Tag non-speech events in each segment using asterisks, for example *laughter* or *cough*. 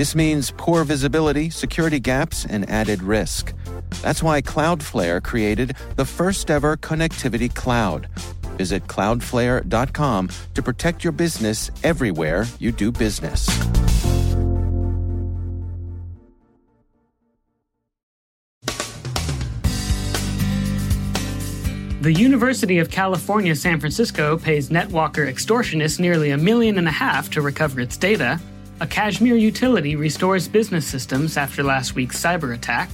This means poor visibility, security gaps, and added risk. That's why Cloudflare created the first ever connectivity cloud. Visit cloudflare.com to protect your business everywhere you do business. The University of California, San Francisco pays NetWalker extortionists nearly a million and a half to recover its data. A Kashmir utility restores business systems after last week's cyber attack.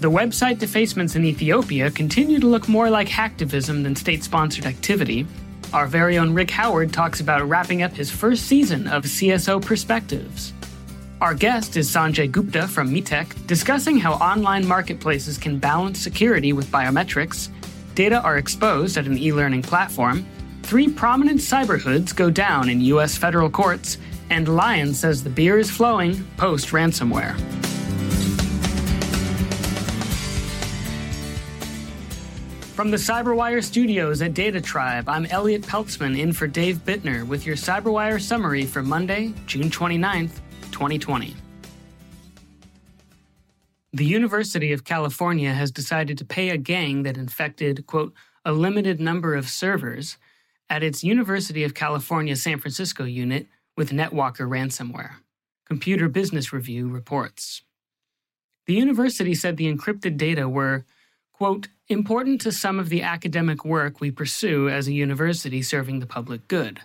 The website defacements in Ethiopia continue to look more like hacktivism than state sponsored activity. Our very own Rick Howard talks about wrapping up his first season of CSO Perspectives. Our guest is Sanjay Gupta from Mitek, discussing how online marketplaces can balance security with biometrics data are exposed at an e learning platform, three prominent cyber hoods go down in U.S. federal courts, and Lion says the beer is flowing post ransomware. From the CyberWire studios at Data Tribe, I'm Elliot Peltzman in for Dave Bittner with your CyberWire summary for Monday, June 29th, 2020. The University of California has decided to pay a gang that infected, quote, a limited number of servers at its University of California San Francisco unit with NetWalker ransomware. Computer Business Review reports. The university said the encrypted data were, quote, important to some of the academic work we pursue as a university serving the public good.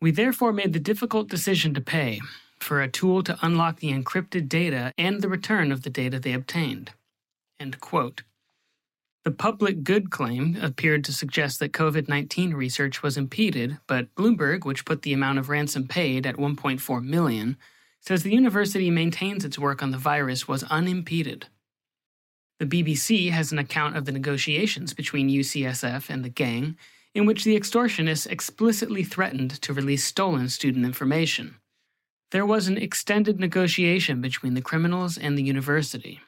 We therefore made the difficult decision to pay, for a tool to unlock the encrypted data and the return of the data they obtained. The public good claim appeared to suggest that COVID 19 research was impeded, but Bloomberg, which put the amount of ransom paid at 1.4 million, says the university maintains its work on the virus was unimpeded. The BBC has an account of the negotiations between UCSF and the gang, in which the extortionists explicitly threatened to release stolen student information. There was an extended negotiation between the criminals and the university.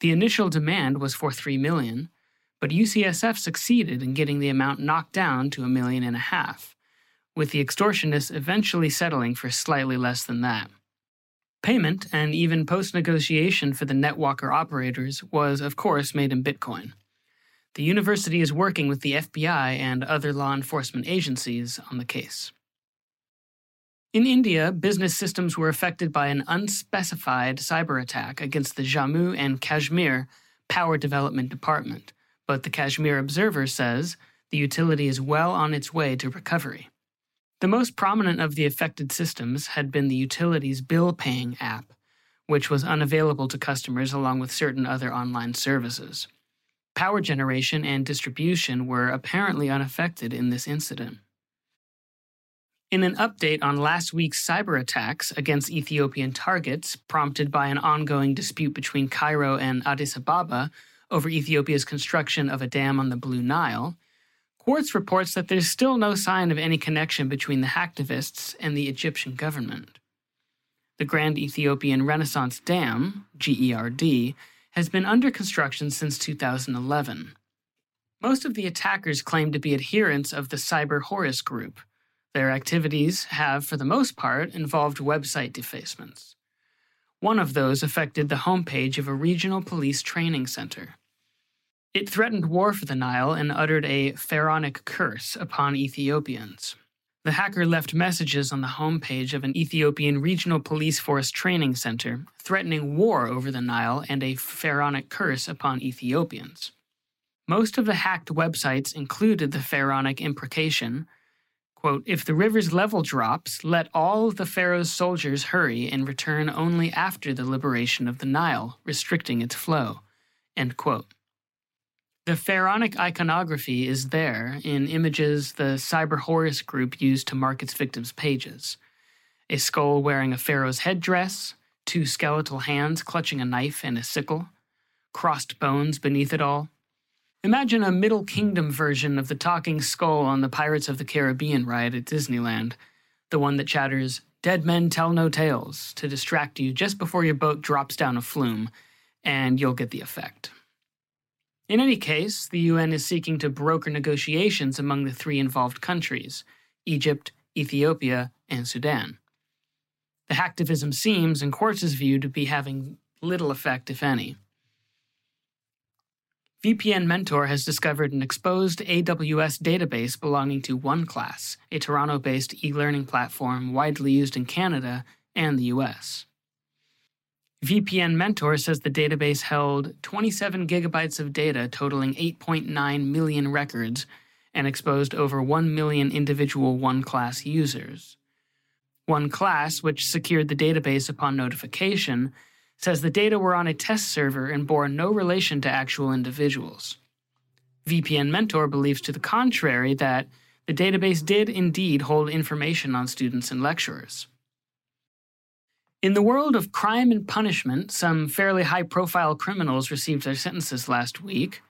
The initial demand was for 3 million, but UCSF succeeded in getting the amount knocked down to a million and a half, with the extortionists eventually settling for slightly less than that. Payment and even post negotiation for the NetWalker operators was, of course, made in Bitcoin. The university is working with the FBI and other law enforcement agencies on the case. In India, business systems were affected by an unspecified cyber attack against the Jammu and Kashmir Power Development Department, but the Kashmir Observer says the utility is well on its way to recovery. The most prominent of the affected systems had been the utility's bill paying app, which was unavailable to customers along with certain other online services. Power generation and distribution were apparently unaffected in this incident. In an update on last week's cyber attacks against Ethiopian targets, prompted by an ongoing dispute between Cairo and Addis Ababa over Ethiopia's construction of a dam on the Blue Nile, Quartz reports that there's still no sign of any connection between the hacktivists and the Egyptian government. The Grand Ethiopian Renaissance Dam, GERD, has been under construction since 2011. Most of the attackers claim to be adherents of the Cyber Horus group, their activities have, for the most part, involved website defacements. One of those affected the homepage of a regional police training center. It threatened war for the Nile and uttered a pharaonic curse upon Ethiopians. The hacker left messages on the homepage of an Ethiopian regional police force training center, threatening war over the Nile and a pharaonic curse upon Ethiopians. Most of the hacked websites included the pharaonic imprecation, Quote, if the river's level drops, let all of the Pharaoh's soldiers hurry and return only after the liberation of the Nile, restricting its flow. End quote. The pharaonic iconography is there in images the Cyber Horus group used to mark its victims' pages. A skull wearing a pharaoh's headdress, two skeletal hands clutching a knife and a sickle, crossed bones beneath it all. Imagine a Middle Kingdom version of the talking skull on the Pirates of the Caribbean ride at Disneyland, the one that chatters, Dead men tell no tales, to distract you just before your boat drops down a flume, and you'll get the effect. In any case, the UN is seeking to broker negotiations among the three involved countries Egypt, Ethiopia, and Sudan. The hacktivism seems, in Quartz's view, to be having little effect, if any. VPN Mentor has discovered an exposed AWS database belonging to OneClass, a Toronto based e learning platform widely used in Canada and the US. VPN Mentor says the database held 27 gigabytes of data totaling 8.9 million records and exposed over 1 million individual OneClass users. OneClass, which secured the database upon notification, says the data were on a test server and bore no relation to actual individuals. VPN Mentor believes to the contrary that the database did indeed hold information on students and lecturers. In the world of crime and punishment, some fairly high profile criminals received their sentences last week.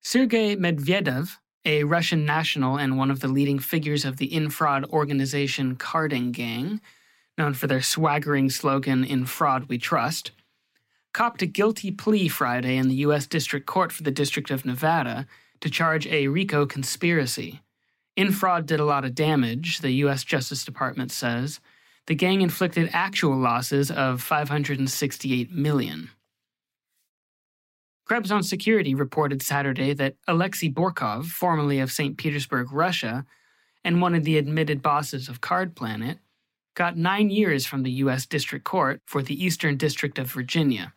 Sergei Medvedev, a Russian national and one of the leading figures of the infraud organization Carding Gang, known for their swaggering slogan, In Fraud We Trust, copped a guilty plea Friday in the U.S. District Court for the District of Nevada to charge a RICO conspiracy. Infraud did a lot of damage, the U.S. Justice Department says the gang inflicted actual losses of 568 million. Krebs on Security reported Saturday that Alexei Burkov, formerly of St. Petersburg, Russia, and one of the admitted bosses of Card Planet, got nine years from the U.S. District Court for the Eastern District of Virginia.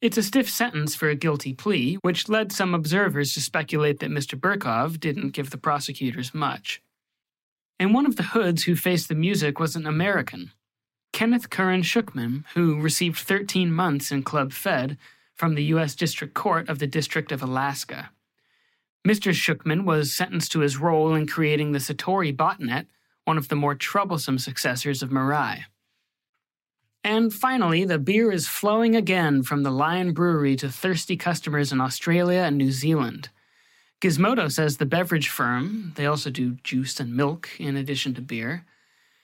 It's a stiff sentence for a guilty plea, which led some observers to speculate that Mr. Burkov didn't give the prosecutors much and one of the hoods who faced the music was an American, Kenneth Currin Schuchman, who received 13 months in Club Fed from the U.S. District Court of the District of Alaska. Mr. Schuchman was sentenced to his role in creating the Satori botnet, one of the more troublesome successors of Mirai. And finally, the beer is flowing again from the Lion Brewery to thirsty customers in Australia and New Zealand. Gizmodo says the beverage firm, they also do juice and milk in addition to beer,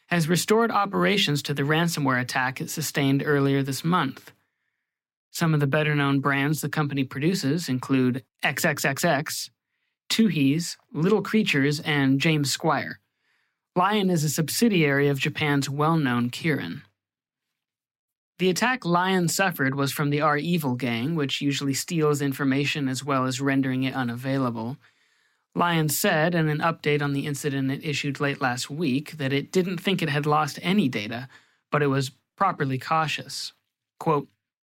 has restored operations to the ransomware attack it sustained earlier this month. Some of the better known brands the company produces include XXXX, Tooheys, Little Creatures, and James Squire. Lion is a subsidiary of Japan's well known Kirin. The attack Lion suffered was from the REvil gang, which usually steals information as well as rendering it unavailable. Lion said in an update on the incident it issued late last week that it didn't think it had lost any data, but it was properly cautious. Quote,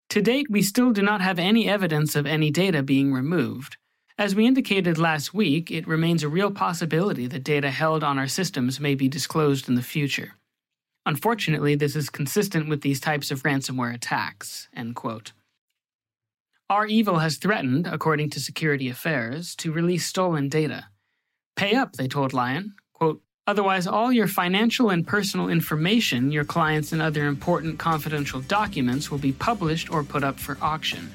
to date, we still do not have any evidence of any data being removed. As we indicated last week, it remains a real possibility that data held on our systems may be disclosed in the future. Unfortunately, this is consistent with these types of ransomware attacks. End quote. REvil has threatened, according to Security Affairs, to release stolen data. Pay up, they told Lion. Quote, Otherwise, all your financial and personal information, your clients, and other important confidential documents will be published or put up for auction.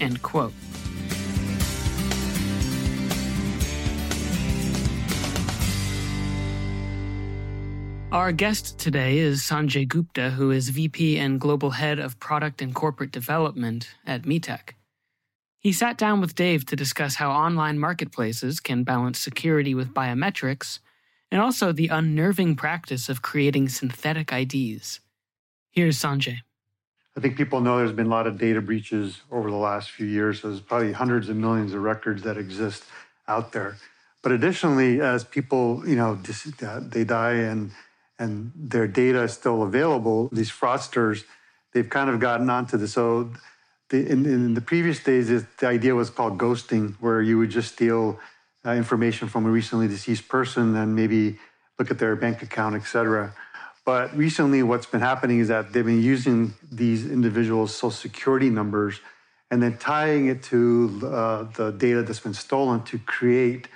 End quote. Our guest today is Sanjay Gupta, who is VP and Global Head of Product and Corporate Development at Mitek. He sat down with Dave to discuss how online marketplaces can balance security with biometrics and also the unnerving practice of creating synthetic IDs. Here's Sanjay. I think people know there's been a lot of data breaches over the last few years. So there's probably hundreds of millions of records that exist out there. But additionally, as people, you know, uh, they die and and their data is still available, these fraudsters, they've kind of gotten onto this. So the, in, in, the previous days, the idea was called ghosting, where you would just steal uh, information from a recently deceased person and maybe look at their bank account, et cetera. But recently, what's been happening is that they've been using these individuals' social security numbers and then tying it to uh, the data that's been stolen to create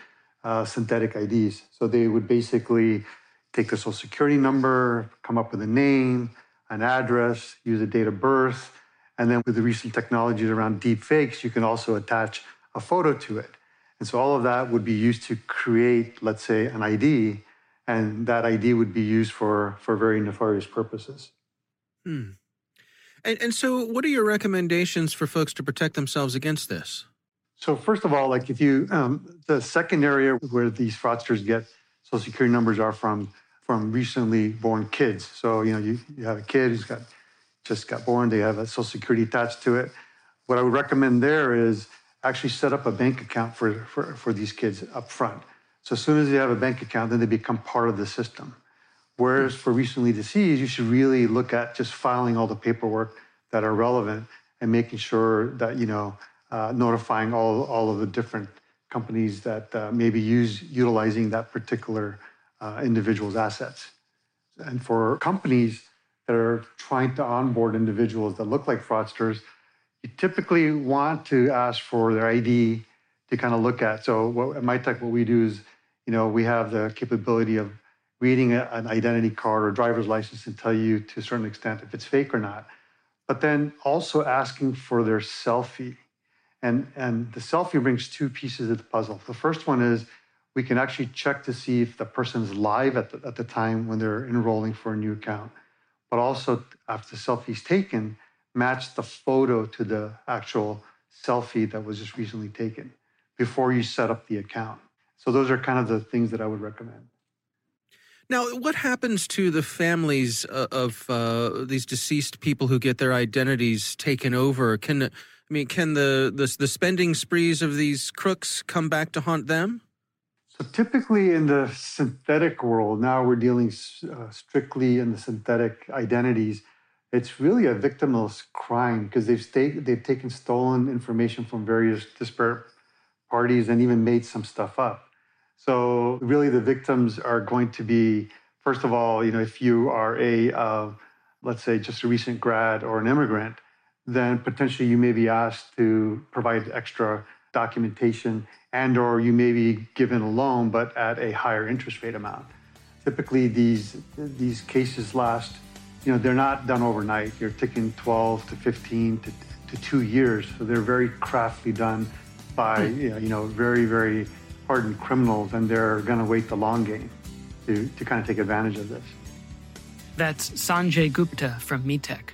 uh, synthetic IDs. So they would basically take the social security number, come up with a name, an address, use a date of birth, And then with the recent technologies around deep fakes, you can also attach a photo to it. And so all of that would be used to create, let's say, an ID, and that ID would be used for, for very nefarious purposes. Hmm. And, and so, what are your recommendations for folks to protect themselves against this? So, first of all, like if you, um, the second area where these fraudsters get social security numbers are from from recently born kids. So, you know, you, you have a kid who's got just got born, they have a social security attached to it. What I would recommend there is actually set up a bank account for, for, for these kids up front. So as soon as they have a bank account, then they become part of the system. Whereas for recently deceased, you should really look at just filing all the paperwork that are relevant and making sure that, you know, uh, notifying all, all of the different companies that uh, maybe use utilizing that particular uh, individual's assets. And for companies that are trying to onboard individuals that look like fraudsters, you typically want to ask for their ID to kind of look at. So what, at Mitek, what we do is, you know, we have the capability of reading a, an identity card or driver's license and tell you to a certain extent if it's fake or not. But then also asking for their selfie. And, and the selfie brings two pieces of the puzzle. The first one is we can actually check to see if the person's live at the, at the time when they're enrolling for a new account. But also, after the selfie is taken, match the photo to the actual selfie that was just recently taken before you set up the account. So, those are kind of the things that I would recommend. Now, what happens to the families uh, of uh, these deceased people who get their identities taken over? Can I mean, can the, the the spending sprees of these crooks come back to haunt them? So typically in the synthetic world, now we're dealing uh, strictly in the synthetic identities. It's really a victimless crime because they've they've taken stolen information from various disparate parties and even made some stuff up. So really, the victims are going to be first of all, you know, if you are a uh, let's say just a recent grad or an immigrant, then potentially you may be asked to provide extra documentation and or you may be given a loan but at a higher interest rate amount. Typically these these cases last, you know, they're not done overnight. You're taking 12 to 15 to, to two years. So they're very craftily done by hmm. you know very, very hardened criminals and they're gonna wait the long game to, to kind of take advantage of this. That's Sanjay Gupta from Mitek.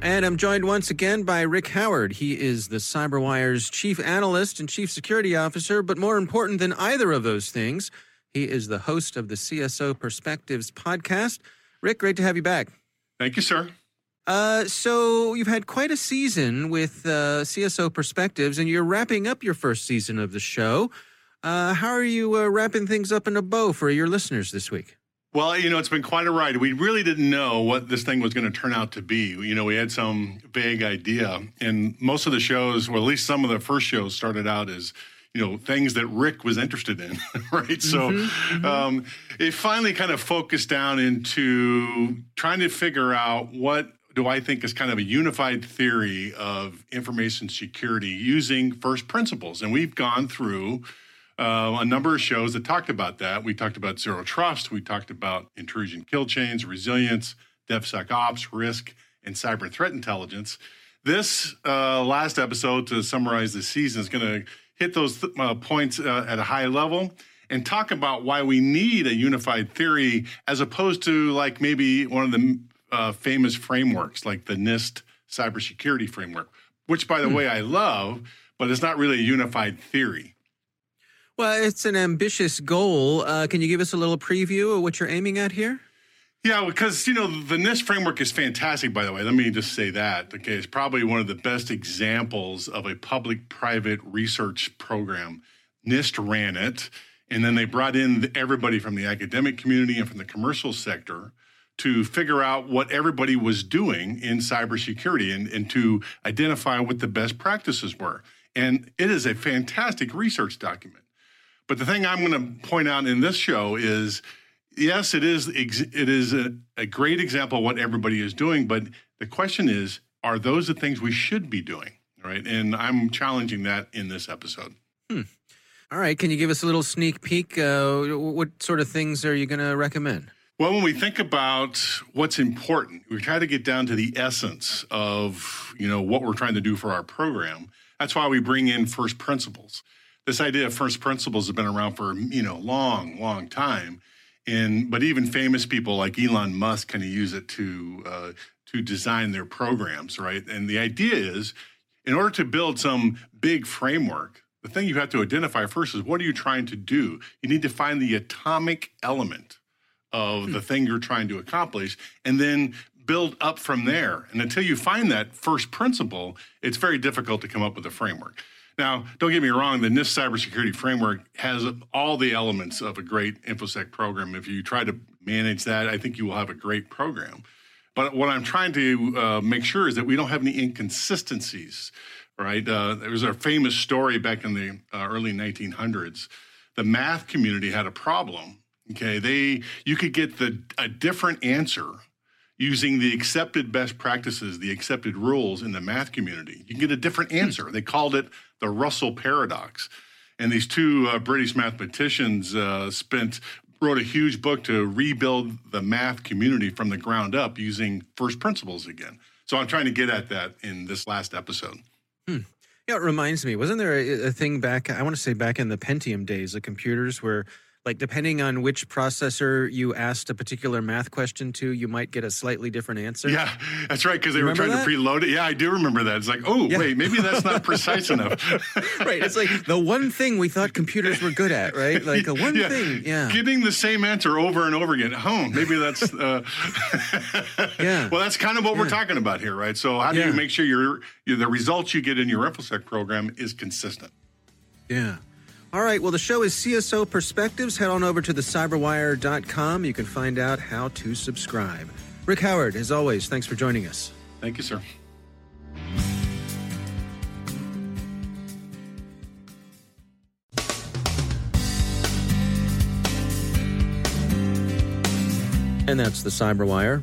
And I'm joined once again by Rick Howard. He is the CyberWire's chief analyst and chief security officer, but more important than either of those things, he is the host of the CSO Perspectives podcast. Rick, great to have you back. Thank you, sir. Uh, so you've had quite a season with uh, CSO Perspectives, and you're wrapping up your first season of the show. Uh, how are you uh, wrapping things up in a bow for your listeners this week? Well, you know, it's been quite a ride. We really didn't know what this thing was going to turn out to be. You know, we had some vague idea, and most of the shows, well, at least some of the first shows, started out as you know things that Rick was interested in, *laughs* right? So mm-hmm, mm-hmm. Um, it finally kind of focused down into trying to figure out what do I think is kind of a unified theory of information security using first principles, and we've gone through uh, a number of shows that talked about that. We talked about zero trust, we talked about intrusion kill chains, resilience, DevSecOps, risk, and cyber threat intelligence. This uh, last episode, to summarize the season, is going to hit those th- uh, points uh, at a high level and talk about why we need a unified theory as opposed to like maybe one of the uh, famous frameworks like the NIST cybersecurity framework, which, by the hmm. way, I love, but it's not really a unified theory. Well, it's an ambitious goal. Uh, can you give us a little preview of what you're aiming at here? Yeah, because you know the NIST framework is fantastic. By the way, let me just say that. Okay, it's probably one of the best examples of a public-private research program. NIST ran it, and then they brought in everybody from the academic community and from the commercial sector to figure out what everybody was doing in cybersecurity and, and to identify what the best practices were. And it is a fantastic research document. But the thing I'm going to point out in this show is yes, it is it is a, a, great example of what everybody is doing, but the question is, are those the things we should be doing? Right. And I'm challenging that in this episode. Hmm. All right. Can you give us a little sneak peek? Uh, what sort of things are you going to recommend? Well, when we think about what's important, we try to get down to the essence of, you know, what we're trying to do for our program. That's why we bring in first principles this idea of first principles has been around for you know a long, long time. And but even famous people like Elon Musk kind of use it to uh, to design their programs, right? And the idea is, in order to build some big framework, the thing you have to identify first is what are you trying to do? You need to find the atomic element of the thing you're trying to accomplish, and then build up from there. And until you find that first principle, it's very difficult to come up with a framework. Now, don't get me wrong, the NIST cybersecurity framework has all the elements of a great InfoSec program. If you try to manage that, I think you will have a great program. But what I'm trying to uh, make sure is that we don't have any inconsistencies, right? Uh, there was a famous story back in the uh, early 1900s. The math community had a problem. Okay, they you could get the a different answer using the accepted best practices, the accepted rules in the math community. You can get a different answer. They called it the Russell paradox. And these two uh, British mathematicians uh, spent wrote a huge book to rebuild the math community from the ground up using first principles again. So I'm trying to get at that in this last episode. Hmm. Yeah, it reminds me. Wasn't there a, a thing back? I want to say back in the Pentium days of computers where like depending on which processor you asked a particular math question to, you might get a slightly different answer. Yeah, that's right, because they were trying that? to preload it. Yeah, I do remember that. It's like, oh, yeah. wait, maybe that's not *laughs* precise enough. *laughs* right. It's like the one thing we thought computers were good at, right? Like the one yeah. thing. Yeah. Getting the same answer over and over again. Oh, maybe that's. Uh... *laughs* yeah. Well, that's kind of what yeah. we're talking about here, right? So, how do you make sure your, your the results you get in your InfoSec program is consistent? Yeah. All right, well, the show is CSO Perspectives. Head on over to thecyberwire.com. You can find out how to subscribe. Rick Howard, as always, thanks for joining us. Thank you, sir. And that's the Cyberwire.